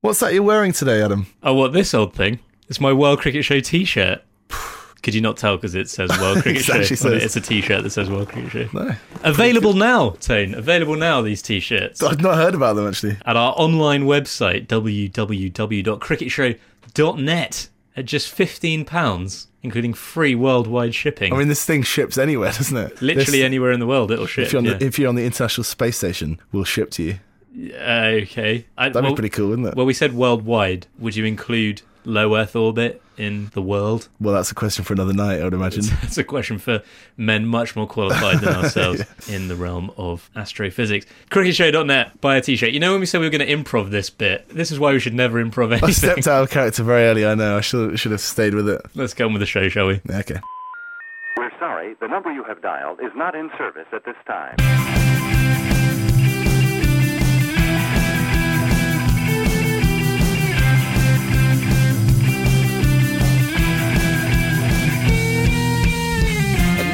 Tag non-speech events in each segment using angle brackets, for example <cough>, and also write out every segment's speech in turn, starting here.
What's that you're wearing today, Adam? Oh, what this old thing? It's my World Cricket Show T-shirt. <sighs> Could you not tell because it says World <laughs> Cricket Show? it? says- It's a T-shirt that says World Cricket Show. No. Available now, Tone. Available now. These T-shirts I've not heard about them actually. at our online website www.cricketshow.net at just fifteen pounds, including free worldwide shipping. I mean, this thing ships anywhere, <laughs> doesn't it? Literally This- anywhere in the world, it'll ship. If you're, on yeah. the, if you're on the International Space Station, we'll ship to you. Okay, I, That'd well, be pretty cool, wouldn't it? Well, we said worldwide. Would you include low Earth orbit in the world? Well, that's a question for another night, I would imagine. That's <laughs> a question for men much more qualified than <laughs> ourselves in the realm of astrophysics. Cricketshow.net, buy a t-shirt. You know when we said we were going to improv this bit? This is why we should never improv I stepped out of character very early. I know. I should should have stayed with it. Let's get on with the show, shall we? Yeah, Okay. We're sorry, the number you have dialed is not in service at this time.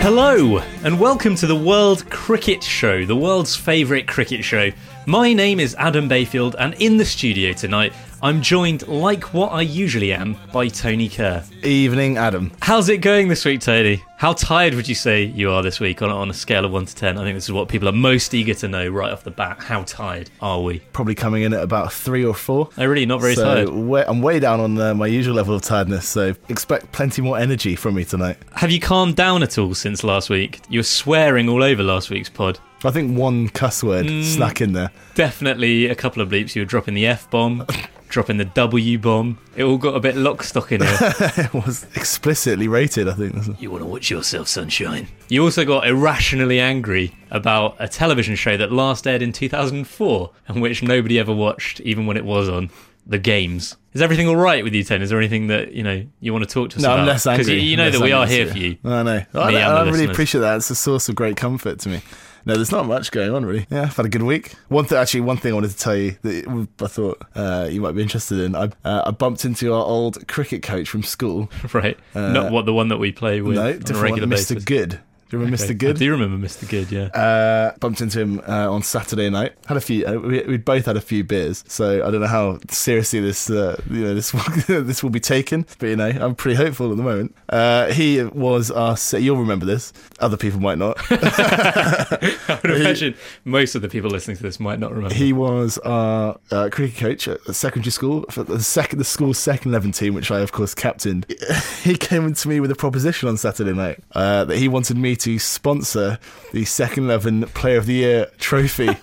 Hello, and welcome to the World Cricket Show, the world's favourite cricket show. My name is Adam Bayfield, and in the studio tonight, I'm joined, like what I usually am, by Tony Kerr. Evening, Adam. How's it going this week, Tony? How tired would you say you are this week on, on a scale of 1 to 10? I think this is what people are most eager to know right off the bat. How tired are we? Probably coming in at about three or four. I'm really not very so tired. way- I'm way down on uh, my usual level of tiredness. So expect plenty more energy from me tonight. Have you calmed down at all since last week? You were swearing all over last week's pod. I think one cuss word Mm. snuck in there. Definitely a couple of bleeps. You were dropping the F bomb, <laughs> dropping the W bomb. It all got a bit lock stock in here. <laughs> it was explicitly rated. I think. You want to watch yourself, sunshine. You also got irrationally angry about a television show that last aired in 2004 and which nobody ever watched, even when it was on. The games. Is everything all right with you, Ten? Is there anything that you know you want to talk to us No, about? I'm less angry. you, you know that we are here this for you. I know. I, Me I and the really listeners. appreciate that. It's a source of great comfort to me. No, there's not much going on really. Yeah, I've had a good week. One thing, actually, one thing I wanted to tell you that I thought uh, you might be interested in. I uh, I bumped into our old cricket coach from school. <laughs> Right? Not what the one that we play with Uh, no, on a different regular one, Mr. basis. Good. Do you remember Okay. Mr. Good? I do remember Mr. Good. Yeah. Uh, bumped into him uh, on Saturday night. Had a few. Uh, we we both had a few beers, so I don't know how seriously this uh, you know this will, <laughs> this will be taken. But you know, I'm pretty hopeful at the moment. Uh, he was our. You'll remember this. Other people might not. <laughs> I would imagine most of the people listening to this might not remember. he was our uh, cricket coach at the secondary school for the second the school's second eleven team, which I of course captained. <laughs> He came to me with a proposition on Saturday night uh, that he wanted me to sponsor the second eleven Player of the Year trophy. <laughs>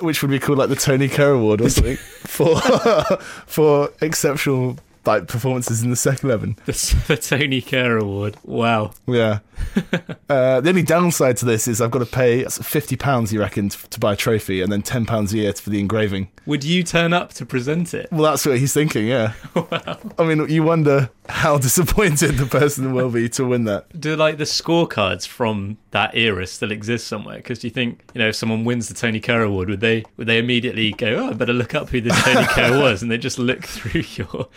which would be called like the Tony Kerr Award or something <laughs> for for exceptional like performances in the second eleven. the, <laughs> the Tony Kerr Award. Wow. Yeah. <laughs> uh, the only downside to this is I've got to pay fifty pounds, you reckon, t- to buy a trophy, and then ten pounds a year for the engraving. Would you turn up to present it? Well, that's what he's thinking. Yeah. <laughs> wow. I mean, you wonder how disappointed the person will be to win that. Do like the scorecards from that era still exist somewhere? Because do you think you know if someone wins the Tony Kerr Award, would they would they immediately go, "Oh, I better look up who this Tony Kerr was," and they just look through your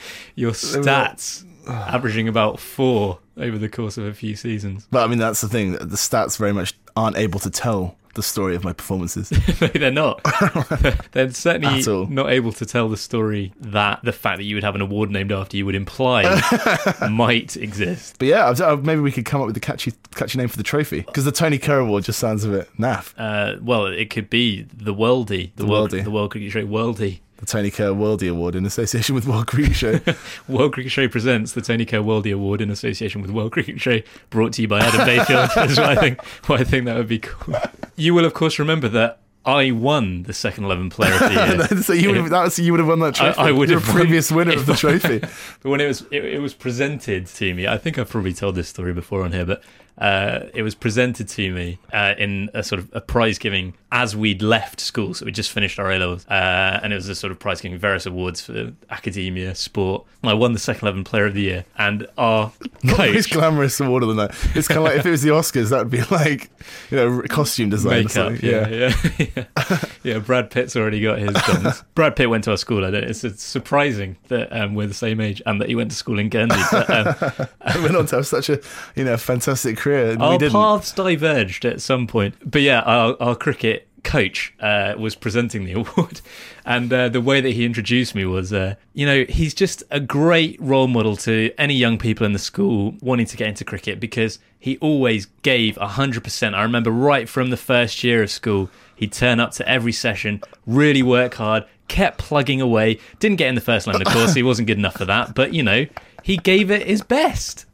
your stats, averaging about four over the course of a few seasons? But I mean, that's the thing. The stats very much aren't able to tell the story of my performances. <laughs> They're not. <laughs> they're certainly not able to tell the story that the fact that you would have an award named after you would imply <laughs> might exist. But yeah, I've- I've- maybe we could come up with a catchy, catchy name for the trophy because the Tony Kerr Award just sounds a bit naff. Uh, well, it could be the Worldy, the, The World, Worldy. the World Cricket Show Worldy. The Tony Kerr Worldy Award in association with World Cricket Show. <laughs> World Cricket Show presents the Tony Kerr Worldy Award in association with World Cricket Show, brought to you by Adam Bayfield. <laughs> is I think. I think that would be cool. You will, of course, remember that I won the second eleven player of the <laughs> year. so you would have, that was, you would have won that trophy. I- I would You're have a won- previous winner of the trophy. but when it was it, it was presented to me, I think I've probably told this story before on here, but uh, it was presented to me uh, in a sort of a prize giving as we'd left school. So we just finished our A levels, uh, and it was a sort of prize giving various awards for academia, sport. I won the second eleven player of the year, and our <laughs> Not the most coach. glamorous award than that. It's kind of like if it was the Oscars, that would be like, you know, costume design. Makeup, yeah, yeah, yeah. <laughs> yeah. Brad Pitt's already got his <laughs> dons. Brad Pitt went to our school. I don't. It's, it's surprising that um, we're the same age and that he went to school in Guernsey. But, um, I went on to have such a, you know, fantastic career. And our paths diverged at some point. But yeah, our, our cricket coach uh, was presenting the <laughs> award, and uh, the way that he introduced me was, uh, you know, he's just a great role model to any young people in the school wanting to get into cricket because he always gave hundred percent. I remember right from the first year of school, he'd turn up to every session, really work hard, kept plugging away. Didn't get in the first line, of course. he wasn't good enough for that, but you know, he gave it his best.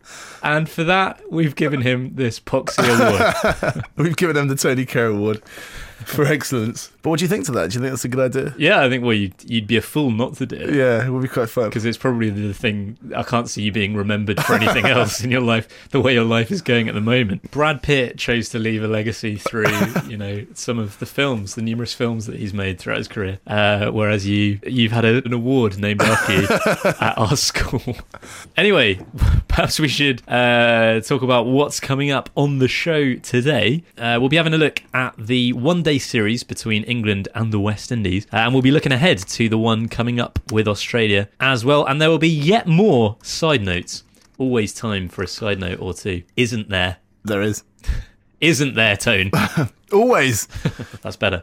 And for that, we've given him this Poxy Award. <laughs> We've given him the Tony Kerr Award for excellence. But what do you think to that? Do you think that's a good idea? Yeah, I think well, you'd, you'd be a fool not to do it. Yeah, it would be quite fun. Because it's probably the thing. I can't see you being remembered for anything <laughs> else in your life, the way your life is going at the moment. Brad Pitt chose to leave a legacy through, <laughs> you know, some of the films, the numerous films that he's made throughout his career. Uh, whereas you, you've had a, an award named after you <laughs> at our school. Anyway, perhaps we should uh, talk about what's coming up on the show today. Uh, we'll be having a look at the one day series between England and the West Indies, uh, and we'll be looking ahead to the one coming up with Australia as well. And there will be yet more side notes. Always time for a side note or two, isn't there? There is. <laughs> Isn't there, Tone? <laughs> Always. <laughs> That's better.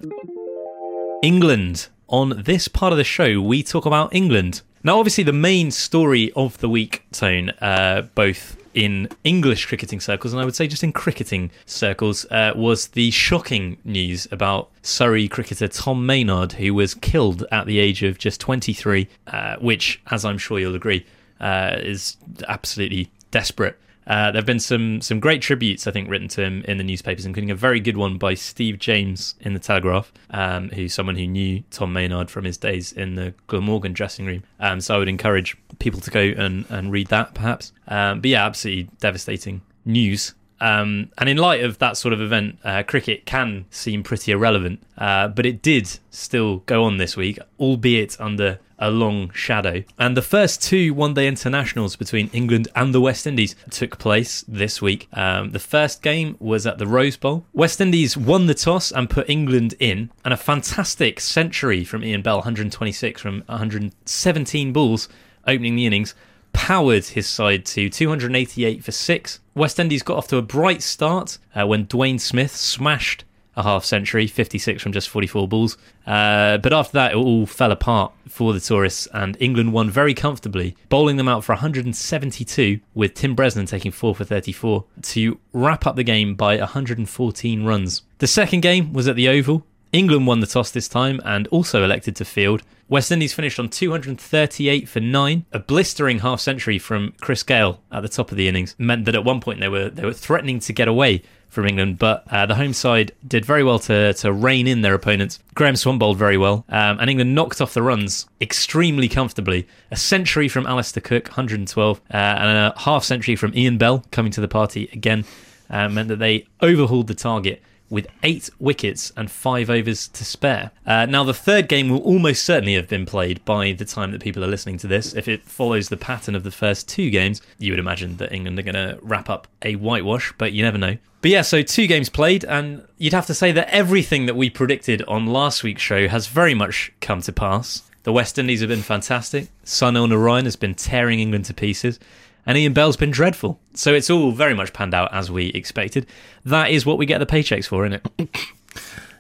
England. On this part of the show, we talk about England. Now, obviously, the main story of the week, Tone, uh, both in English cricketing circles and I would say just in cricketing circles, uh, was the shocking news about Surrey cricketer Tom Maynard, who was killed at the age of just 23, uh, which, as I'm sure you'll agree, uh, is absolutely desperate. Uh, there have been some some great tributes, I think, written to him in the newspapers, including a very good one by Steve James in the Telegraph, um, who's someone who knew Tom Maynard from his days in the Glamorgan dressing room. Um, so I would encourage people to go and, and read that, perhaps. Um, but yeah, absolutely devastating news. Um, and in light of that sort of event, uh, cricket can seem pretty irrelevant, uh, but it did still go on this week, albeit under a long shadow. And the first two one day internationals between England and the West Indies took place this week. Um, the first game was at the Rose Bowl. West Indies won the toss and put England in, and a fantastic century from Ian Bell, 126 from 117 balls opening the innings powered his side to 288 for six. West Indies got off to a bright start uh, when Dwayne Smith smashed a half century, 56 from just 44 balls. Uh, but after that, it all fell apart for the tourists, and England won very comfortably, bowling them out for 172, with Tim Bresnan taking 4 for 34 to wrap up the game by 114 runs. The second game was at the Oval. England won the toss this time and also elected to field. West Indies finished on 238 for nine. A blistering half century from Chris Gayle at the top of the innings meant that at one point they were they were threatening to get away from England, but uh, the home side did very well to to rein in their opponents. Graeme Swann bowled very well, um, and England knocked off the runs extremely comfortably. A century from Alastair Cook, 112, uh, and a half century from Ian Bell coming to the party again uh, meant that they overhauled the target with eight wickets and five overs to spare. Uh, now, the third game will almost certainly have been played by the time that people are listening to this. If it follows the pattern of the first two games, you would imagine that England are going to wrap up a whitewash, but you never know. But yeah, so two games played, and you'd have to say that everything that we predicted on last week's show has very much come to pass. The West Indies have been fantastic. Sunil Narayan has been tearing England to pieces and Ian Bell's been dreadful. So it's all very much panned out as we expected. That is what we get the paychecks for, isn't it? <coughs>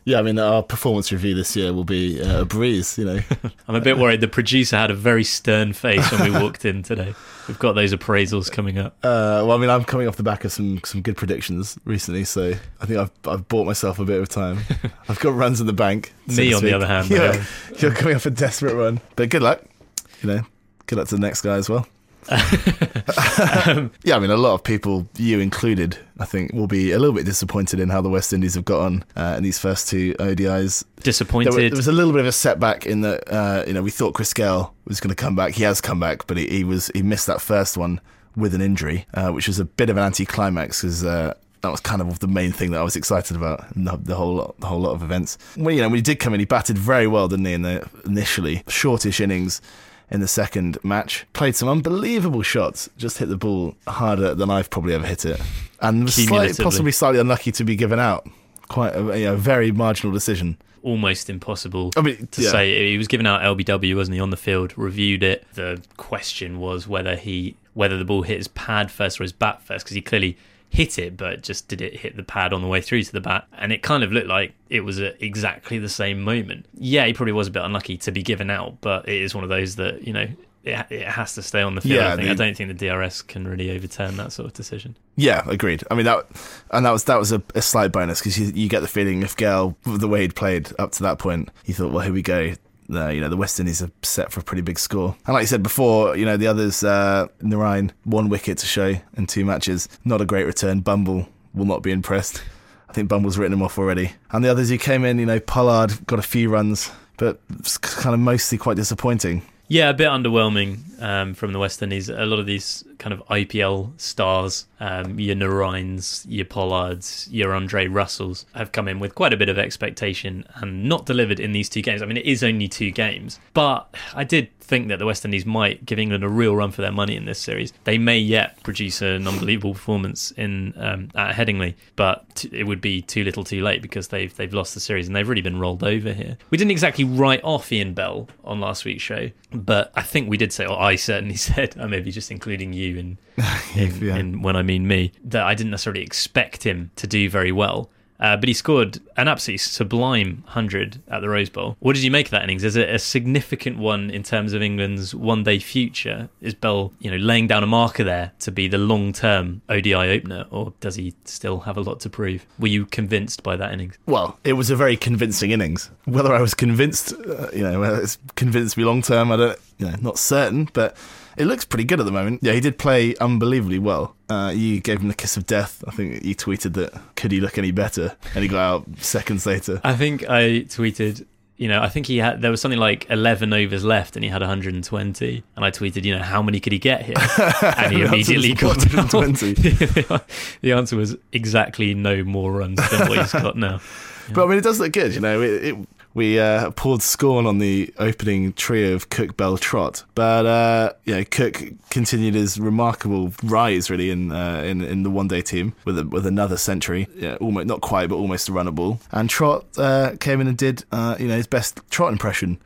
Yeah, I mean, our performance review this year will be uh, a breeze, you know. <laughs> I'm a bit worried. The producer had a very stern face when we <laughs> walked in today. We've got those appraisals coming up. Uh, well, I mean, I'm coming off the back of some, some good predictions recently, so I think I've I've bought myself a bit of time. <laughs> I've got runs in the bank. so Me, on the other hand, yeah, though. you're coming off a desperate run, but good luck. You know, good luck to the next guy as well. <laughs> yeah, I mean, a lot of people, you included, I think, will be a little bit disappointed in how the West Indies have got on uh, in these first two ODIs. There, Disappointed. were- there was a little bit of a setback in that, uh, you know, we thought Chris Gayle was going to come back. He has come back, but he, he was he missed that first one with an injury, uh, which was a bit of an anticlimax because uh, that was kind of the main thing that I was excited about in the, the whole lot, the whole lot of events. Well, you know, when he did come in, he batted very well, didn't he? In the initially shortish innings in the second match, played some unbelievable shots, just hit the ball harder than I've probably ever hit it, and was slightly, possibly slightly unlucky to be given out. Quite a, you know, very marginal decision. almost impossible I mean, to yeah. say. He was given out LBW, wasn't he, on the field? Reviewed it. The question was whether he whether the ball hit his pad first or his bat first, because he clearly hit it, but just did it hit the pad on the way through to the bat? And it kind of looked like it was at exactly the same moment. Yeah, he probably was a bit unlucky to be given out, but it is one of those that you know. It, it has to stay on the field. Yeah, I, think. the- I don't think the DRS can really overturn that sort of decision. Yeah, agreed. I mean that, and that was that was a, a slight bonus because you, you get the feeling if Gayle, the way he'd played up to that point, you thought, well, here we go. You know, the West Indies are set for a pretty big score. And like you said before, you know, the others, uh, Narayan, one wicket to show in two matches. Not a great return. Bumble will not be impressed. I think Bumble's written him off already. And the others who came in, you know, Pollard got a few runs, but it's kind of mostly quite disappointing. Yeah, a bit underwhelming um, from the West Indies. A lot of these kind of IPL stars, um, your Narines, your Pollards, your Andre Russells, have come in with quite a bit of expectation and not delivered in these two games. I mean, it is only two games, but I did think that the West Indies might give England a real run for their money in this series. They may yet produce an unbelievable performance in um, at Headingley, but it would be too little, too late because they've they've lost the series and they've really been rolled over here. We didn't exactly write off Ian Bell on last week's show, but I think we did say, or I certainly <laughs> said, I maybe just including you in, <laughs> in, Yeah. in when I mean me, that I didn't necessarily expect him to do very well. Uh, but he scored an absolutely sublime 100 at the Rose Bowl. What did you make of that innings? Is it a significant one in terms of England's one day future? Is Bell, you know, laying down a marker there to be the long term ODI opener, or does he still have a lot to prove? Were you convinced by that innings? Well, it was a very convincing innings. Whether I was convinced, uh, you know, whether it's convinced me long term, I don't, you know, not certain, but it looks pretty good at the moment. Yeah, he did play unbelievably well. Uh, you gave him the kiss of death. I think you tweeted that could he look any better, and he got out seconds later. I think I tweeted, you know, I think he had, there was something like 11 overs left and he had 120. And I tweeted, you know, how many could he get here? <laughs> And he immediately got 120. <laughs> the answer was exactly no more runs than what he's got now. But I mean, it does look good. You know, it, it, we uh, poured scorn on the opening trio of Cook, Bell, Trott, but uh, know, Cook continued his remarkable rise really in uh, in, in the one day team with a, with another century. Yeah, almost not quite, but almost a runner ball. And Trott uh, came in and did uh, you know his best Trott impression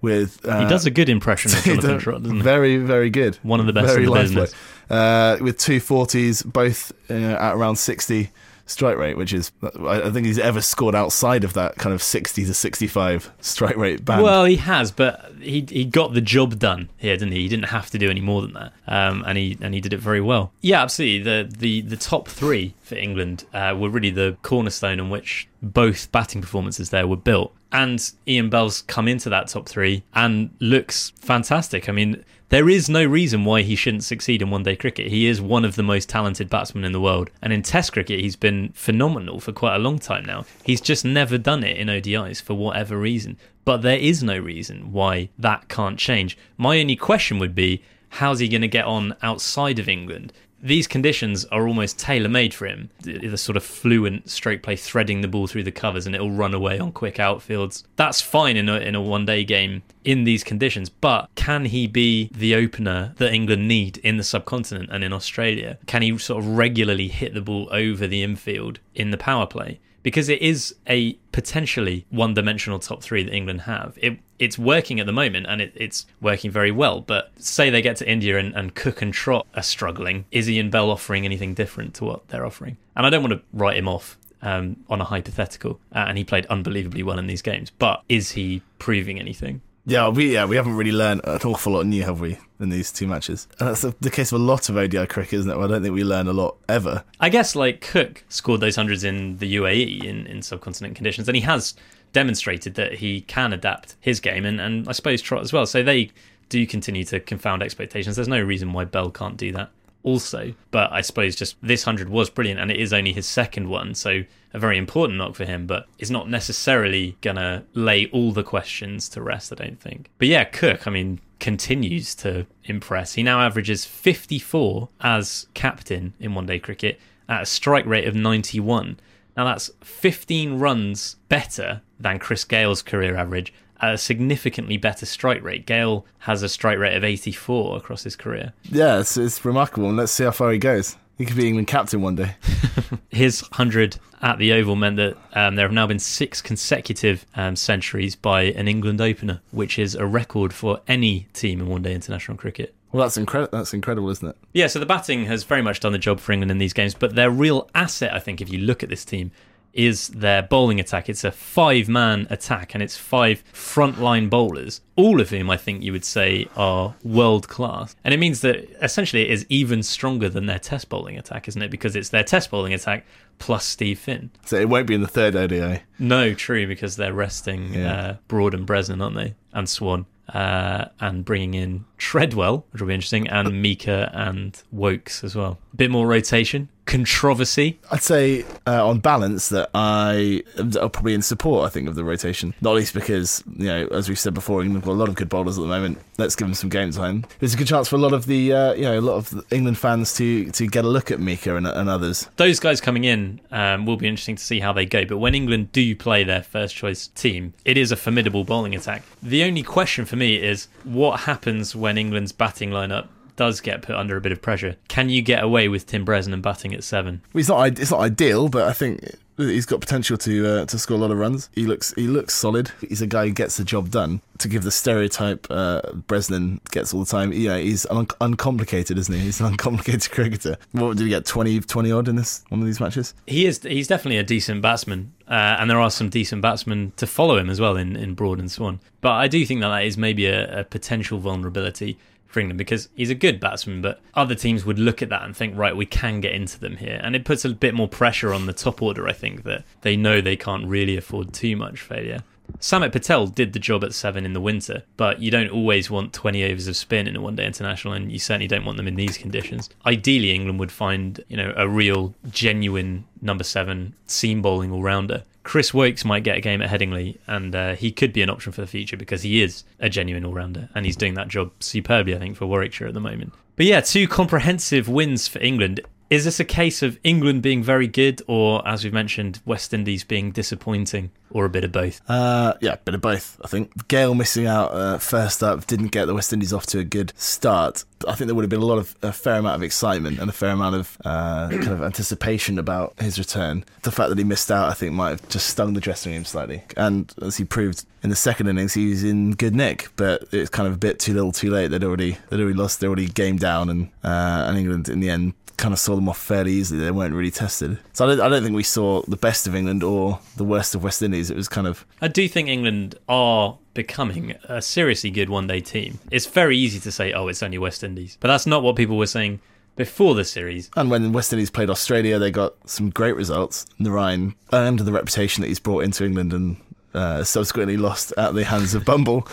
with. Uh, He does a good impression of <laughs> Jonathan Trott, doesn't he? Very, very good. One of the best very in the business. Uh, with two forties, both uh, at around sixty strike rate, which is I think he's ever scored outside of that kind of sixty to sixty-five strike rate band. Well, he has, but he he got the job done here, didn't he? He didn't have to do any more than that, um, and he and he did it very well. Yeah, absolutely. The the the top three for England uh, were really the cornerstone on which both batting performances there were built. And Ian Bell's come into that top three and looks fantastic. I mean. There is no reason why he shouldn't succeed in one day cricket. He is one of the most talented batsmen in the world. And in Test cricket, he's been phenomenal for quite a long time now. He's just never done it in ODIs for whatever reason. But there is no reason why that can't change. My only question would be how's he going to get on outside of England? These conditions are almost tailor made for him. The the sort of fluent stroke play, threading the ball through the covers, and it'll run away on quick outfields. That's fine in a, in a one day game in these conditions, but can he be the opener that England need in the subcontinent and in Australia? Can he sort of regularly hit the ball over the infield in the power play? Because it is a potentially one dimensional top three that England have. It it's working at the moment and it, it's working very well. But say they get to India and, and Cook and Trott are struggling, is Ian Bell offering anything different to what they're offering? And I don't want to write him off um, on a hypothetical, uh, and he played unbelievably well in these games. But is he proving anything? yeah, we yeah we haven't really learned an awful lot new, have we, in these two matches? And that's the, the case of a lot of ODI cricket, isn't it? Well, I don't think we learn a lot ever. I guess like Cook scored those hundreds in the UAE in, in subcontinent conditions, and he has demonstrated that he can adapt his game, and, and I suppose Trott as well. So they do continue to confound expectations. There's no reason why Bell can't do that also. But I suppose just this 100 was brilliant, and it is only his second one, so a very important knock for him, but it's not necessarily going to lay all the questions to rest, I don't think. But yeah, Cook, I mean, continues to impress. He now averages 54 as captain in one day cricket at a strike rate of 91. Now that's 15 runs better than Chris Gayle's career average at a significantly better strike rate. Gayle has a strike rate of 84 across his career. Yeah, it's, it's remarkable. And let's see how far he goes. He could be England captain one day. <laughs> <laughs> His 100 at the Oval meant that um, there have now been six consecutive um, centuries by an England opener, which is a record for any team in one day international cricket. Well, that's incredible. That's incredible, isn't it? Yeah, so the batting has very much done the job for England in these games, but their real asset, I think, if you look at this team, is their bowling attack. It's a five man attack and it's five frontline bowlers, all of whom I think you would say are world class. And it means that essentially it is even stronger than their test bowling attack, isn't it? Because it's their test bowling attack plus Steve Finn. So it won't be in the third ODI. No, true, because they're resting Yeah. uh, Broad and Bresnan, aren't they? And Swann. Uh, and bringing in Treadwell, which will be interesting, and <laughs> Meaker and Woakes as well. A bit more rotation, controversy. I'd say uh, on balance that I am probably in support. I think of the rotation, not least because you know, as we've said before, England have got a lot of good bowlers at the moment. Let's give them some game time. It's a good chance for a lot of the uh, you know a lot of England fans to to get a look at Meaker and, and others. Those guys coming in um, will be interesting to see how they go. But when England do play their first choice team, it is a formidable bowling attack. The only question for me is what happens when England's batting lineup does get put under a bit of pressure. Can you get away with Tim Bresnan batting at seven? Well, it's not it's not ideal, but I think he's got potential to uh, to score a lot of runs. He looks he looks solid. He's a guy who gets the job done. To give the stereotype uh, Bresnan gets all the time, yeah, he's un- uncomplicated, isn't he? He's an <laughs> uncomplicated cricketer. What did he get 20, 20 odd in this one of these matches? He is he's definitely a decent batsman, uh, and there are some decent batsmen to follow him as well in, in Broad and Swann. But I do think that that is maybe a, a potential vulnerability for England because he's a good batsman, but other teams would look at that and think, right, we can get into them here, and it puts a bit more pressure on the top order. I think that they know they can't really afford too much failure. Samit Patel did the job at seven in the winter, but you don't always want 20 overs of spin in a one day international, and you certainly don't want them in these conditions. Ideally, England would find, you know, a real, genuine number seven seam bowling all rounder. Chris Woakes might get a game at Headingley, and uh, he could be an option for the future because he is a genuine all rounder, and he's doing that job superbly, I think, for Warwickshire at the moment. But yeah, two comprehensive wins for England. Is this a case of England being very good, or as we've mentioned, West Indies being disappointing, or a bit of both? Uh, yeah, a bit of both. I think Gayle missing out uh, first up didn't get the West Indies off to a good start. I think there would have been a lot of a fair amount of excitement and a fair amount of uh, kind of anticipation about his return. The fact that he missed out, I think, might have just stung the dressing room slightly. And as he proved in the second innings, he was in good nick, but it's kind of a bit too little, too late. They'd already they'd already lost, they'd already game down, and uh, and England in the end kind of saw them off fairly easily. They weren't really tested. So I don't, I don't think we saw the best of England or the worst of West Indies. It was kind of I do think England are becoming a seriously good one day team. It's very easy to say, oh, it's only West Indies. But that's not what people were saying before the series. And when West Indies played Australia, they got some great results. Narayan earned the reputation that he's brought into England and uh, subsequently lost at the hands of Bumble. <laughs>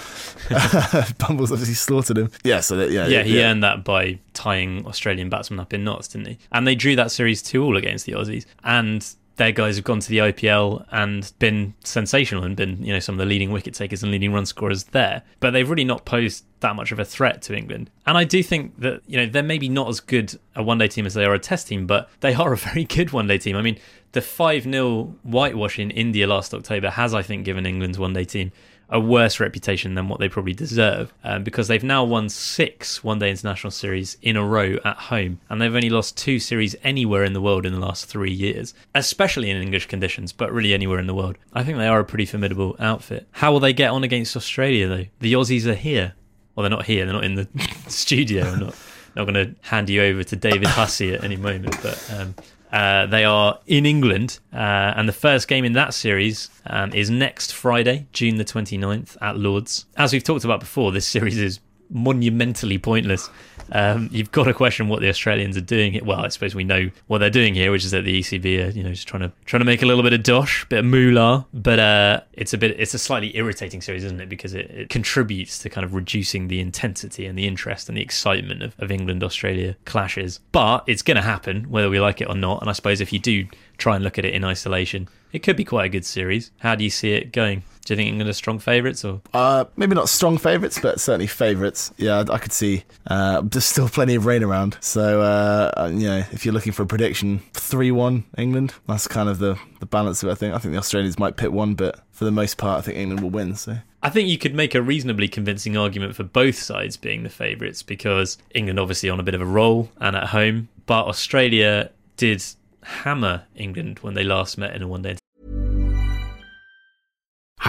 <laughs> Bumble's obviously slaughtered him. Yeah, so that, yeah, Yeah, he earned that by tying Australian batsmen up in knots, didn't he? And they drew that series 2 all against the Aussies. And their guys have gone to the IPL and been sensational and been, you know, some of the leading wicket takers and leading run scorers there. But they've really not posed that much of a threat to England. And I do think that, you know, they're maybe not as good a one day team as they are a test team, but they are a very good one day team. I mean, the 5 0 whitewash in India last October has, I think, given England's one day team a worse reputation than what they probably deserve um, because they've now won six one day international series in a row at home and they've only lost two series anywhere in the world in the last three years, especially in English conditions, but really anywhere in the world. I think they are a pretty formidable outfit. How will they get on against Australia though? The Aussies are here. Well, they're not here, they're not in the <laughs> studio. I'm not, not going to hand you over to David Hussey at any moment, but. Um, uh, they are in England, uh, and the first game in that series um, is next Friday, June the 29th at Lords. As we've talked about before, this series is monumentally pointless. Um, you've got to question what the Australians are doing. Well, I suppose we know what they're doing here, which is that the ECB are, you know, just trying to trying to make a little bit of dosh, bit of moolah. But uh, it's a bit, it's a slightly irritating series, isn't it? Because it, it contributes to kind of reducing the intensity and the interest and the excitement of, of England Australia clashes. But it's going to happen whether we like it or not. And I suppose if you do try and look at it in isolation, It could be quite a good series. How do you see it going? Do you think England are strong favourites or Uh, maybe not strong favourites, but certainly favourites. Yeah, I could see. Uh, there's still plenty of rain around, so uh, you know, if you're looking for a prediction, three-one England. That's kind of the the balance of it. I think. I think the Australians might pit one, but for the most part, I think England will win. So I think you could make a reasonably convincing argument for both sides being the favourites because England obviously on a bit of a roll and at home, but Australia did hammer England when they last met in a one day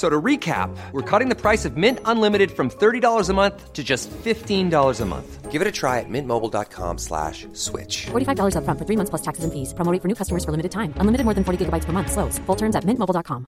F- So to recap, we're cutting the price of Mint Unlimited from $30 a month to just $15 a month. Give it a try at mintmobile.com slash switch. $45 upfront for three months plus taxes and fees. Promo rate for new customers for limited time. Unlimited more than 40 gigabytes per month. Slows. Full terms at mintmobile.com.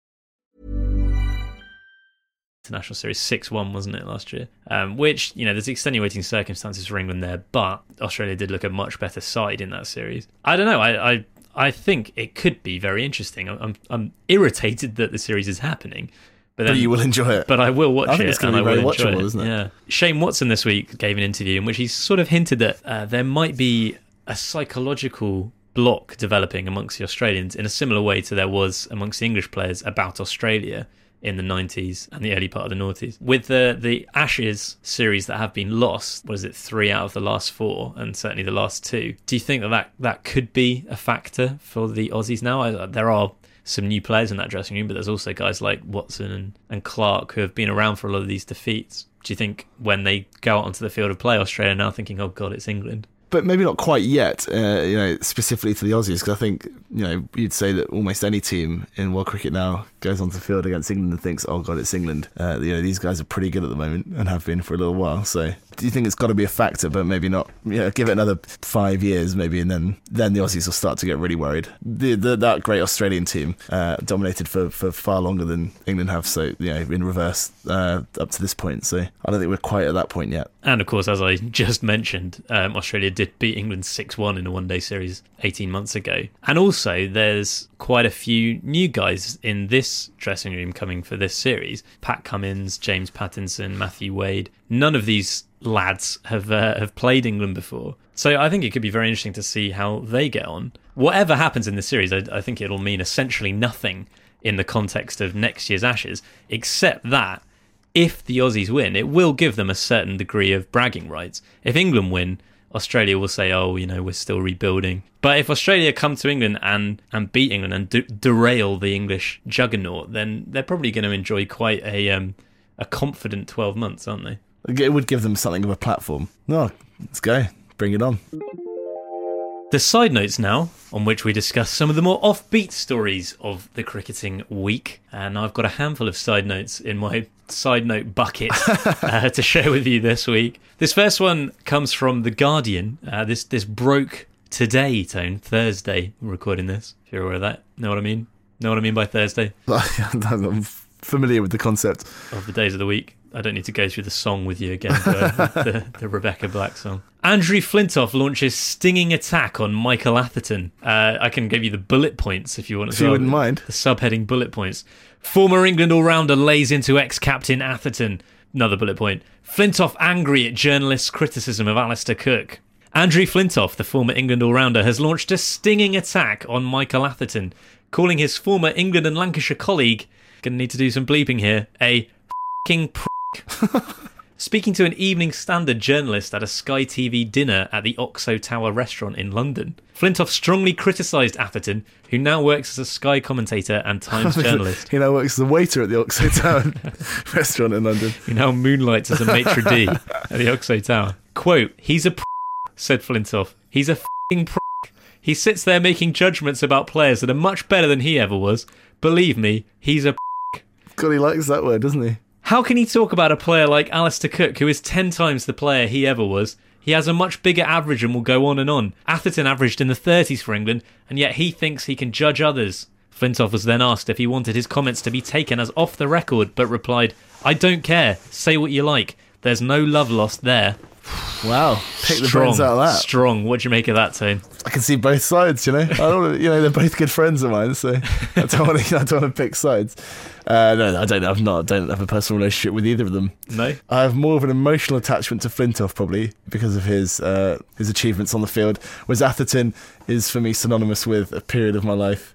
international series 6-1 wasn't it last year um, which you know there's extenuating circumstances for england there but australia did look a much better side in that series i don't know i i, I think it could be very interesting I'm, I'm i'm irritated that the series is happening but, then, but you will enjoy it. but I will watch I think it. it's gonna be very watchable, it. isn't it? Yeah. Shane Watson this week gave an interview in which he sort of hinted that uh, there might be a psychological block developing amongst the Australians in a similar way to there was amongst the English players about Australia in the 90s and the early part of the noughties. With the the Ashes series that have been lost, was it, three out of the last four, and certainly the last two, do you think that that, that could be a factor for the Aussies now? I, there are some new players in that dressing room, but there's also guys like Watson and, and Clarke who have been around for a lot of these defeats. Do you think when they go out onto the field of play, Australia now thinking, oh God, it's England? But maybe not quite yet. Uh, you know, specifically to the Aussies, because I think you know you'd say that almost any team in world cricket now goes onto the field against England and thinks, "Oh God, it's England." Uh, you know, these guys are pretty good at the moment and have been for a little while. So, do you think it's got to be a factor? But maybe not. You know, give it another five years, maybe, and then then the Aussies will start to get really worried. The, the, that great Australian team uh, dominated for, for far longer than England have. So, you know, in reverse uh, up to this point. So, I don't think we're quite at that point yet. And of course, as I just mentioned, um, Australia did beat England 6 1 in a one day series 18 months ago. And also, there's quite a few new guys in this dressing room coming for this series Pat Cummins, James Pattinson, Matthew Wade. None of these lads have, uh, have played England before. So I think it could be very interesting to see how they get on. Whatever happens in this series, I, I think it'll mean essentially nothing in the context of next year's Ashes, except that if the Aussies win, it will give them a certain degree of bragging rights. If England win, Australia will say, "Oh, you know, we're still rebuilding." But if Australia come to England and and beat England and de- derail the English juggernaut, then they're probably going to enjoy quite a um, a confident twelve months, aren't they? It would give them something of a platform. No, let's go. Bring it on. The side notes now, on which we discuss some of the more offbeat stories of the cricketing week. And I've got a handful of side notes in my side note bucket <laughs> uh, to share with you this week. This first one comes from The Guardian. Uh, this, this broke today, Tone, Thursday, I'm recording this, if you're aware of that. Know what I mean? Know what I mean by Thursday? <laughs> I'm familiar with the concept. of the days of the week. I don't need to go through the song with you again, <laughs> the, the, Rebecca Black song. Andrew Flintoff launches stinging attack on Michael Atherton. Uh, I can give you the bullet points if you want to. If you wouldn't mind. The subheading bullet points. Former England all-rounder lays into ex-captain Atherton. Another bullet point. Flintoff angry at journalists' criticism of Alastair Cook. Andrew Flintoff, the former England all-rounder, has launched a stinging attack on Michael Atherton, calling his former England and Lancashire colleague, gonna need to do some bleeping here, a fing prick. <laughs> Speaking to an Evening Standard journalist at a Sky TV dinner at the Oxo Tower restaurant in London, Flintoff strongly criticised Atherton, who now works as a Sky commentator and Times <laughs> journalist. he now works as a waiter at the Oxo Tower <laughs> restaurant in London. He now moonlights as a maitre d' at the Oxo Tower. Quote, he's a pr- said Flintoff. He's a fing prick. He sits there making judgments about players that are much better than he ever was. Believe me, he's a. God, he likes that word, doesn't he? How can he talk about a player like Alastair Cook, who is 10 times the player he ever was? He has a much bigger average and will go on and on. Atherton averaged in the 30s for England, and yet he thinks he can judge others. Flintoff was then asked if he wanted his comments to be taken as off the record, but replied, I don't care. Say what you like. There's no love lost there. Wow, pick the Strong. brains out of that. Strong. What do you make of that, Tone? I can see both sides. You know, I don't. Wanna, you know, they're both good friends of mine, so <laughs> I don't want to. I don't want to pick sides. Uh, no, I don't. I'm not. I don't have a personal relationship with either of them. No? I have more of an emotional attachment to Flintoff probably because of his uh, his achievements on the field, whereas Atherton is for me synonymous with a period of my life.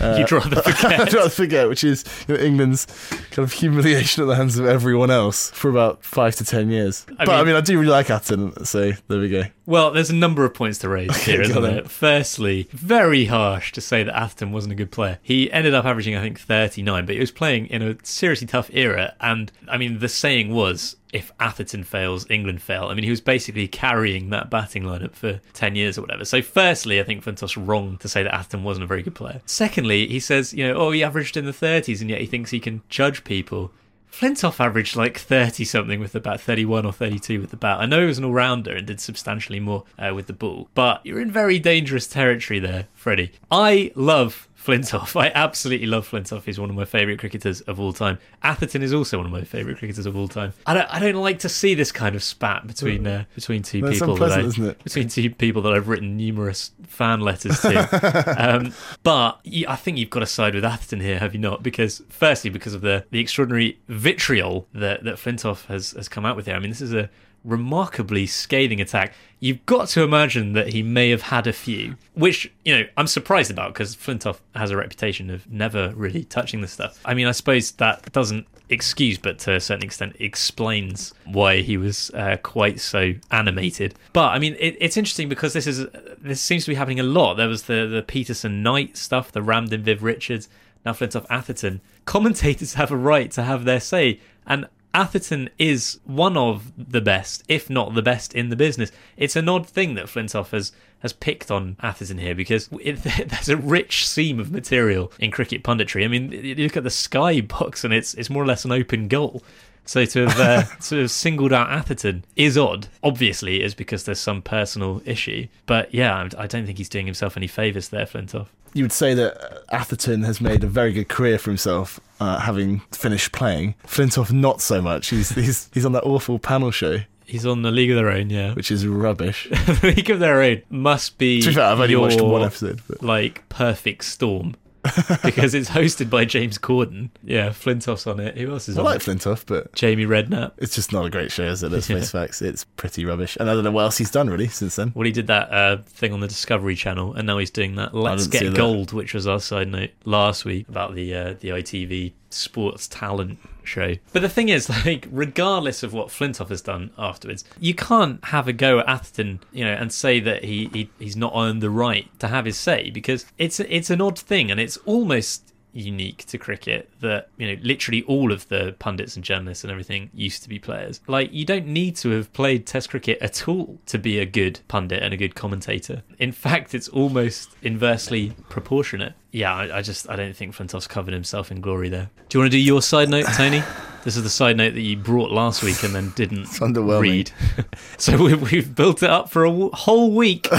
Uh, You'd rather <laughs> forget. I'd rather forget, which is you know, England's kind of humiliation at the hands of everyone else for about five to ten years. I but I mean- mean, I do really like Atherton, so there we go. Well, there's a number of points to raise <laughs> here, isn't there? Firstly, very harsh to say that Atherton wasn't a good player. He ended up averaging, I think, 39, but he was playing in a seriously tough era. And, I mean, the saying was, if Atherton fails, England fail. I mean, he was basically carrying that batting lineup for 10 years or whatever. So, firstly, I think Flintoff's wrong to say that Atherton wasn't a very good player. Secondly, he says, you know, oh, he averaged in the 30s and yet he thinks he can judge people. Flintoff averaged like 30 something with the bat, 31 or 32 with the bat. I know he was an all rounder and did substantially more uh, with the ball, but you're in very dangerous territory there, Freddie. I love Flintoff. I absolutely love Flintoff. He's one of my favourite cricketers of all time. Atherton is also one of my favourite cricketers of all time. I don't, I don't like to see this kind of spat between uh, between two That's people that I, isn't it? between two people that I've written numerous fan letters to. <laughs> um, but you, I think you've got to side with Atherton here, have you not? Because firstly, because of the the extraordinary vitriol that that Flintoff has has come out with here. I mean, this is a remarkably scathing attack. You've got to imagine that he may have had a few, which you know I'm surprised about because Flintoff has a reputation of never really touching this stuff. I mean, I suppose that doesn't excuse, but to a certain extent explains why he was uh, quite so animated. But I mean, it, it's interesting because this is this seems to be happening a lot. There was the the Pietersen Knight stuff, the Ramdin Viv Richards, now Flintoff Atherton. Commentators <laughs> have a right to have their say, and Atherton is one of the best, if not the best, in the business. It's an odd thing that Flintoff has has picked on Atherton here because it, <laughs> there's a rich seam of material in cricket punditry. I mean, you look at the Sky box and it's it's more or less an open goal. So to have uh, <laughs> to have singled out Atherton is odd. Obviously, it's because there's some personal issue. But yeah, I don't think he's doing himself any favours there, Flintoff. You would say that Atherton has made a very good career for himself, uh, having finished playing. Flintoff, not so much. He's he's he's on that awful panel show, He's on the League of Their Own, yeah. which is rubbish. <laughs> the League of Their Own must be To be fair, I've only watched one episode, but- like perfect storm. <laughs> because it's hosted by James Corden. Yeah, Flintoff's on it. Who else is I on like it? Flintoff, but Jamie Redknapp. it's just not a great show, is it? Let's face <laughs> facts. It's pretty rubbish. And I don't know what else he's done really since then. Well, he did that uh, thing on the Discovery Channel, and now he's doing that Let's Get that. Gold, which was our side note last week about the uh, the ITV sports talent show. But the thing is, <laughs> like, regardless of what Flintoff has done afterwards, you can't have a go at Atherton, you know, and say that he, he he's not earned the right to have his say because it's it's an odd thing, and it's almost unique to cricket that you know literally all of the pundits and journalists and everything used to be players. Like you don't need to have played test cricket at all to be a good pundit and a good commentator. In fact it's almost inversely proportionate. Yeah i, I just i don't think flintoff's covered himself in glory there. Do you want to do your side note tony? <laughs> This is the side note that you brought last week and then didn't underwhelming. read. <laughs> So we, we've built it up for a w- whole week. <laughs>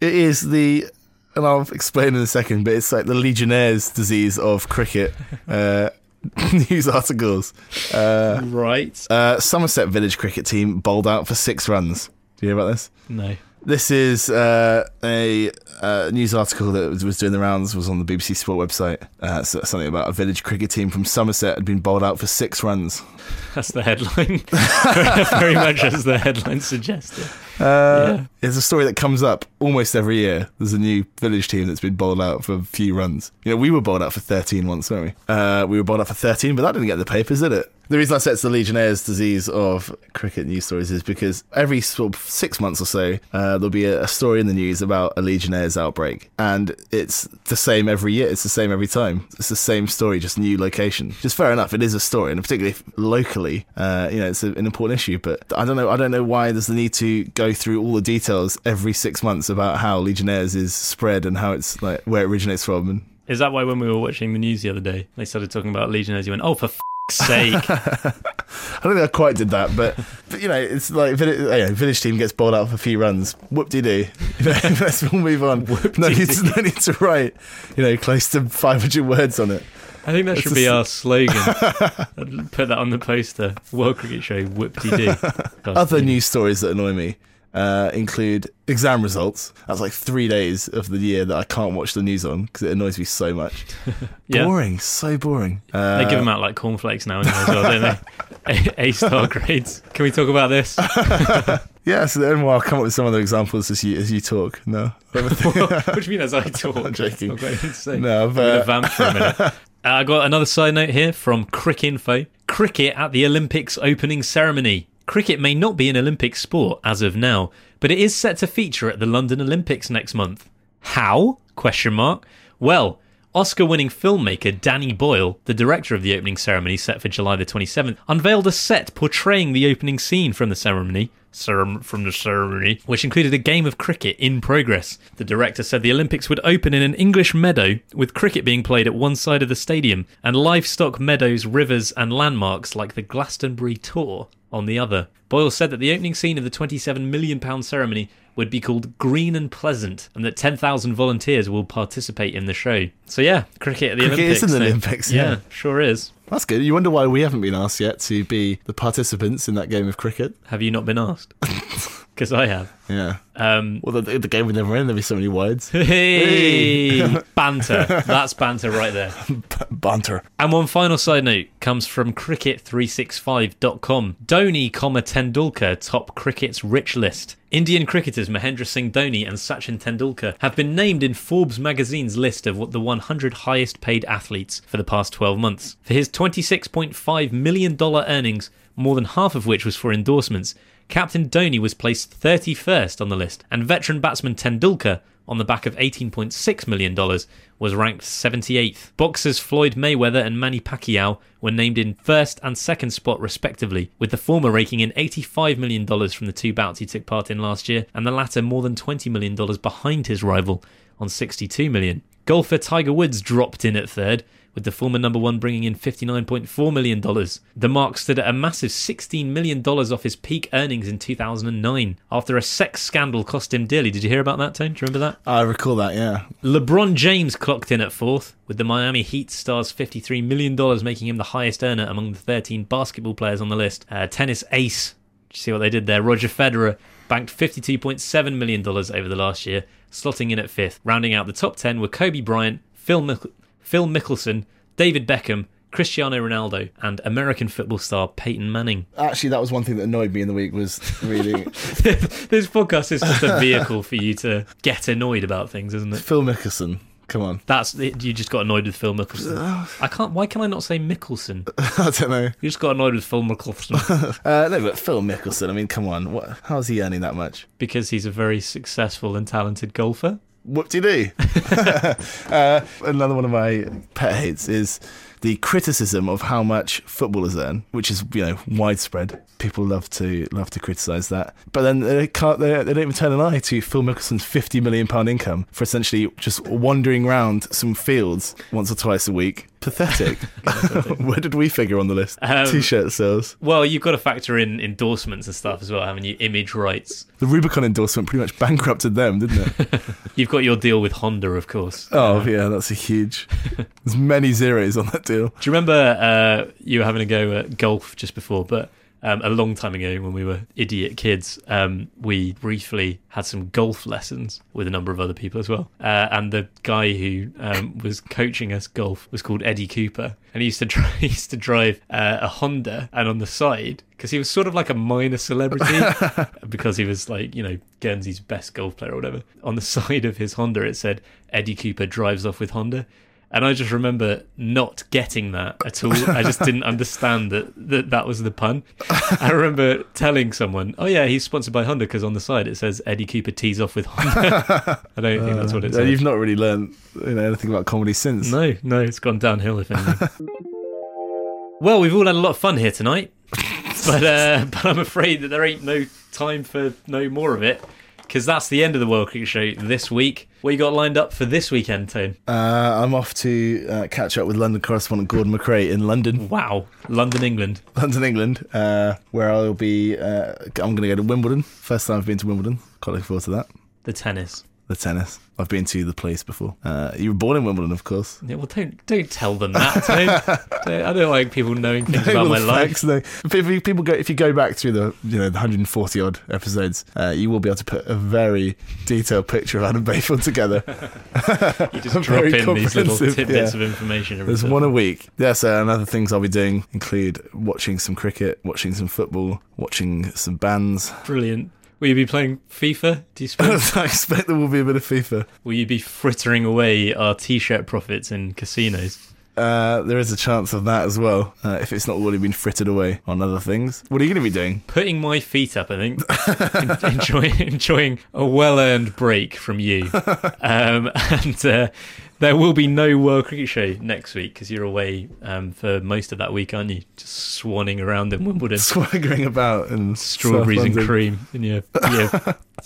It is the, and I'll explain in a second, but it's like the Legionnaire's disease of cricket <laughs> uh, <laughs> news articles. Uh, right uh, Somerset Village cricket team bowled out for six runs. Do you hear about this? no This is uh, a uh, news article that was, was doing the rounds. Was on the BBC Sport website. Uh, so something about a village cricket team from Somerset had been bowled out for six runs. that's the headline <laughs> very much as the headline suggested Uh, Yeah. It's a story that comes up almost every year. There's a new village team that's been bowled out for a few runs. You know, we were bowled out for 13 once, weren't we? Uh, we were bowled out for 13, but that didn't get the papers, did it? The reason I say it's the Legionnaire's disease of cricket news stories is because every sort of six months or so, uh, there'll be a, a story in the news about a Legionnaire's outbreak. And it's the same every year. It's the same every time. It's the same story, just new location. Just fair enough. It is a story, and particularly locally, uh, you know, it's an important issue. But I don't know. I don't know why there's the need to go go through all the details every six months about how Legionnaires is spread and how it's like where it originates from. And Is that why when we were watching the news the other day, they started talking about Legionnaires, you went, oh, for f- sake. <laughs> I don't think I quite did that, but, but you know, it's like village, you know, village team gets bowled out for a few runs. Whoop de doo. You <laughs> know, let's all move on. No need, to, no need to write, you know, close to 500 words on it. I think that It's should be s- our slogan. <laughs> Put that on the poster. World Cricket Show, whoop-de-doo. Other news stories that annoy me uh, include exam results. That's like three days of the year that I can't watch the news on because it annoys me so much. <laughs> Yeah. Boring, so boring. Uh, They give them out like cornflakes now as well, don't they? <laughs> <laughs> A- A-star grades. Can we talk about this? Yeah, so then well, I'll come up with some other examples as you as you talk. No, what do you mean as I talk? I'm joking. That's not what I didn't say. No, I'm vamp for a minute. Uh, I got another side note here from Cricinfo. Cricket at the Olympics opening ceremony. Cricket may not be an Olympic sport as of now, but it is set to feature at the London Olympics next month. How? Question mark. Well, Oscar-winning filmmaker Danny Boyle, the director of the opening ceremony set for July the 27th, unveiled a set portraying the opening scene from the ceremony. Cerem- from the ceremony, which included a game of cricket in progress. The director said the Olympics would open in an English meadow, with cricket being played at one side of the stadium, and livestock meadows, rivers, and landmarks like the Glastonbury Tor on the other. Boyle said that the opening scene of the £27 million ceremony would be called Green and Pleasant, and that 10,000 volunteers will participate in the show. So, yeah, cricket at the Cricket Olympics. is in the Olympics, yeah. sure is. that's good. You wonder why we haven't been asked yet to be the participants in that game of cricket. Have you not been asked? <laughs> Because I have. Yeah. Um, Well, the, the game would never end. There'd be so many words. <laughs> hey, <laughs> banter. That's banter right there. <laughs> Banter. And one final side note comes from cricket365.com. Dhoni, comma Tendulkar top cricket's rich list. Indian cricketers Mahendra Singh Dhoni and Sachin Tendulkar have been named in Forbes magazine's list of what the 100 highest paid athletes for the past 12 months. For his $26.5 million earnings, more than half of which was for endorsements, Captain Dhoni was placed 31st on the list, and veteran batsman Tendulkar, on the back of $18.6 million, was ranked 78th. Boxers Floyd Mayweather and Manny Pacquiao were named in first and second spot respectively, with the former raking in $85 million from the two bouts he took part in last year, and the latter more than $20 million behind his rival on 62 million. Golfer Tiger Woods dropped in at third, with the former number one bringing in $59.4 million. The mark stood at a massive $16 million off his peak earnings in 2009 after a sex scandal cost him dearly. Did you hear about that, Tone? Do you remember that? I recall that. Yeah. LeBron James clocked in at fourth, with the Miami Heat star's $53 million making him the highest earner among the 13 basketball players on the list. Uh, tennis ace, did you see what they did there? Roger Federer banked $52.7 million over the last year, slotting in at fifth. Rounding out the top 10 were Kobe Bryant, Phil, Mick- Phil Mickelson, David Beckham, Cristiano Ronaldo, and American football star Peyton Manning. Actually, that was one thing that annoyed me in the week was reading <laughs> this podcast is just a vehicle for you to get annoyed about things, isn't it? Phil Mickelson. Come on. That's you just got annoyed with Phil Mickelson. I can't. Why can I not say Mickelson? <laughs> I don't know. You just got annoyed with Phil Mickelson <laughs> Uh, no, but Phil Mickelson. I mean, come on. What? How's he earning that much? because he's a very successful and talented golfer. Whoop de doo. uh, another one of my pet hates is the criticism of how much footballers earn, which is you know widespread. People love to love to criticise that, but then they can't. They, they don't even turn an eye to Phil Mickelson's fifty million pound income for essentially just wandering around some fields once or twice a week. <laughs> Pathetic. Where did we figure on the list? Um, T-shirt sales. Well, you've got to factor in endorsements and stuff as well, haven't you? Image rights. The Rubicon endorsement pretty much bankrupted them, didn't it? <laughs> You've got your deal with Honda, of course. oh yeah, that's a huge. <laughs> There's many zeros on that deal. Do you remember uh, you were having a go at golf just before? But um, a long time ago, when we were idiot kids, um, we briefly had some golf lessons with a number of other people as well. Uh, and the guy who um, was coaching us golf was called Eddie Cooper, and he used to <laughs> drive, he used to drive uh, a Honda, and on the side. Because he was sort of like a minor celebrity, <laughs> because he was like, you know, Guernsey's best golf player or whatever. On the <laughs> side of his Honda, it said, Eddie Cooper drives off with Honda. And I just remember not getting that at all. I just <laughs> didn't understand that, that that was the pun. I remember telling someone, "Oh yeah, he's sponsored by Honda because on the side it says Eddie Cooper tees off with Honda." <laughs> I don't think that's what it Uh, says. You've not really learned you know, anything about comedy since. No, no, it's gone downhill if anything. <laughs> well, we've all had a lot of fun here tonight, but uh, but I'm afraid that there ain't no time for no more of it because that's the end of the World Cricket Show this week. What you got lined up for this weekend, Tone? Uh, I'm off to uh, catch up with London correspondent Gordon McRae in London, Wow, London, England. London, England, uh, where I'll be. Uh, I'm going to go to Wimbledon. First time I've been to Wimbledon. Quite looking forward to that. The tennis. The tennis. I've been to the place before. Uh, you were born in Wimbledon, of course. Yeah, well, don't don't tell them that. <laughs> Don't, don't- I don't like people knowing things about my the life. facts, no. If, if people go, if you go back through the you know the 140 odd episodes, uh, you will be able to put a very detailed picture of Adam Bayfield together. <laughs> You just <laughs> drop in these little tidbits yeah. of information. every There's so one a week. Yeah, so and other things I'll be doing include watching some cricket, watching some football, watching some bands. Brilliant. Will you be playing FIFA? Do you suppose? <laughs> I expect there will be a bit of FIFA. Will you be frittering away our t-shirt profits in casinos? Uh, there is a chance of that as well, uh, if it's not already been frittered away on other things. What are you going to be doing? Putting my feet up, I think. <laughs> En- enjoying, enjoying a well-earned break from you. <laughs> Um, and uh, there will be no World Cricket Show next week because you're away um, for most of that week, aren't you? Just swanning around in Wimbledon. <laughs> Swaggering about and Strawberries and cream in your, your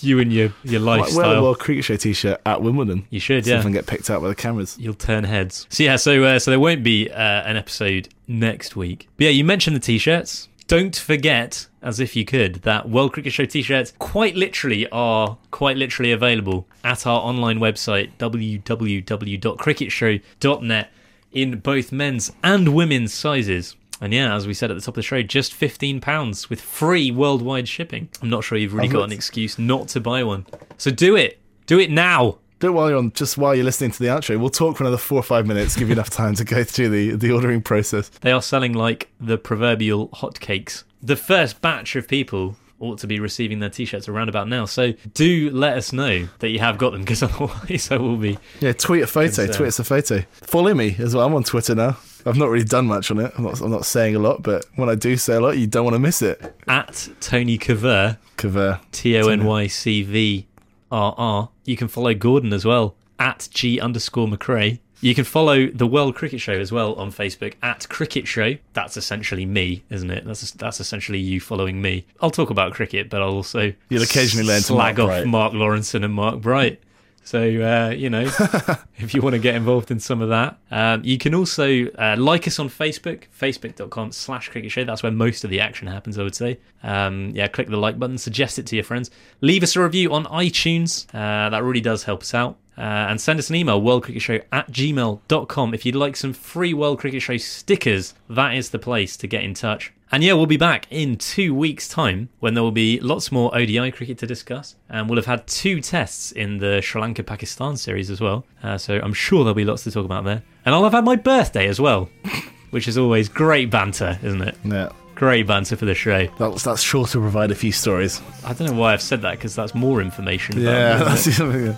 you and your, your Might wear a lifestyle. World Cricket Show t-shirt at Wimbledon. You should, yeah. I can get picked out by the cameras. You'll turn heads. So yeah, so uh, so there won't be uh, an episode next week. But yeah, you mentioned the t-shirts. Don't forget, as if you could, that World Cricket Show t-shirts quite literally are quite literally available at our online website www.cricketshow.net in both men's and women's sizes. And yeah, as we said at the top of the show, just fifteen pounds with free worldwide shipping. I'm not sure you've really oh, got an excuse not to buy one. So do it. Do it now. Do it while you're on, just while you're listening to the outro. We'll talk for another four or five minutes, give you enough time to go through the, the ordering process. They are selling like the proverbial hotcakes. The first batch of people ought to be receiving their t-shirts around about now. So do let us know that you have got them because <laughs> otherwise I will be. Yeah, tweet a photo. Uh, tweet us a photo. Follow me as well. I'm on Twitter now. I've not really done much on it. I'm not, I'm not saying a lot, but when I do say a lot, you don't want to miss it. At Tony Cover, Cover. T O N Y C V R R. You can follow Gordon as well at G underscore McRae. You can follow the World Cricket Show as well on Facebook at Cricket Show. That's essentially me, isn't it? That's that's essentially you following me. I'll talk about cricket, but I'll also You'll occasionally learn to slag Mark off Bright. Mark Lawrenson and Mark Bright. So uh, you know, <laughs> if you want to get involved in some of that, um, you can also uh, like us on Facebook, facebook.com/slash Cricket Show. That's where most of the action happens, I would say. Um, yeah, click the like button, suggest it to your friends, leave us a review on iTunes. Uh, that really does help us out. Uh, and send us an email, worldcricketshow at gmail.com. If you'd like some free World Cricket Show stickers, that is the place to get in touch. And yeah, we'll be back in two weeks' time when there will be lots more ODI cricket to discuss. And we'll have had two tests in the Sri Lanka Pakistan series as well. Uh, so I'm sure there'll be lots to talk about there. And I'll have had my birthday as well, <laughs> which is always great banter, isn't it? Yeah. Great banter for the show. That's, that's sure to provide a few stories. I don't know why I've said that because that's more information. Yeah, me, isn't it? that's something.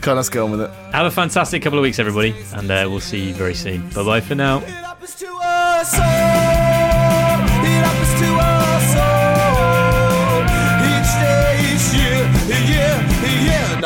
Come let's get on with it. Have a fantastic couple of weeks, everybody, and uh, we'll see you very soon. Bye bye for now.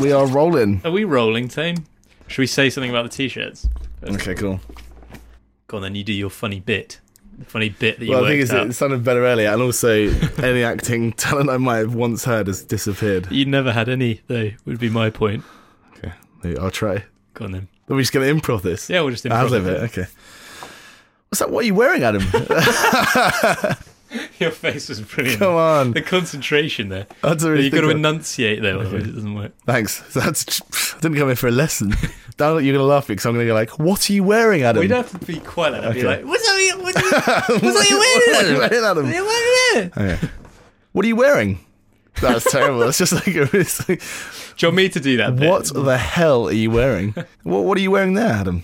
We are rolling. Are we rolling, Tane? Should we say something about the t-shirts? Okay, cool. Go on, then you do your funny bit. The funny bit that you Well, the worked thing is, out. it sounded better earlier, and also any acting <laughs> talent I might have once heard has disappeared. You never had any, though, would be my point. Okay, I'll try. Go on then. Are we just going to improv this? Yeah, we'll just improv I'll live it. Okay. What's that? What are you wearing, Adam? <laughs> <laughs> Your face was brilliant. Come on. The concentration there. To really You've got to enunciate there, otherwise it doesn't work. Thanks. <laughs> That's, I didn't come in for a lesson. <laughs> Now you're going to laugh at me because I'm going to go like, "What are you wearing, Adam?" We'd have to be quiet like that. Be Okay. like, what's that? <laughs> What, what's that you What are you wearing? wearing, Adam? Adam? Okay. What are you wearing? That's terrible. It's just like, it's like Do you want me to do that? bit? what the hell are you wearing? what What are you wearing there, Adam?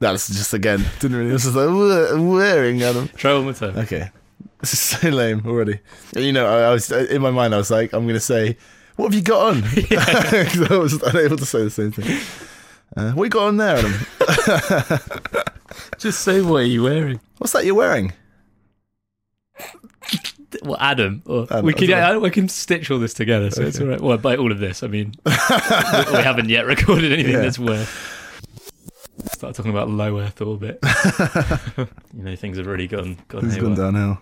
That's just again didn't really. This is like wearing Adam. Try one more time. Okay, <laughs> this is so lame already. You know, I, I was in my mind. I was like, I'm gonna say, "What have you got on?" <laughs> <laughs> 'Cause I was unable to say the same thing. Uh, what you got on there, Adam? Just say what are you wearing? What's that you're wearing? Well, Adam. Adam, we can I, we can stitch all this together, so it's all right. Well, by all of this, I mean we we haven't yet recorded anything Yeah. that's worth. Start talking about low Earth orbit. <laughs> you know, things have really gone gone It's haywire. gone downhill.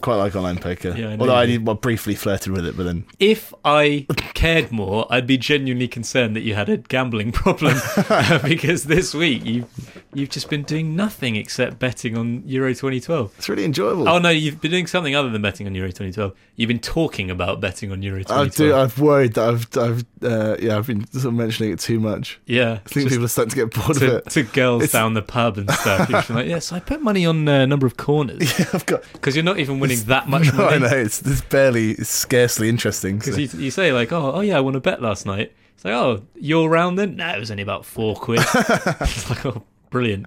Quite like online poker. Yeah, I know Although I did- well, briefly flirted with it, but then If I cared more, I'd be genuinely concerned that you had a gambling problem <laughs> <laughs> because this week you you've just been doing nothing except betting on Euro 2012. it's really enjoyable. Oh no, you've been doing something other than betting on Euro 2012. You've been talking about betting on Euro I 2012. do. I've worried that I've, I've, uh, yeah, I've been sort of mentioning it too much. yeah, I think people are starting to get bored of to, it. to girls It's- down the pub and stuff. <laughs> You've been like, yes, I put money on a number of corners <laughs> Yeah, I've got. because you're not even winning that much <laughs> No, I know it's, it's barely, it's scarcely interesting. so- Because you, you say like, oh, oh yeah, I won a bet last night. It's like, oh, you're round then? No, it was only about four quid. it's like, oh, brilliant.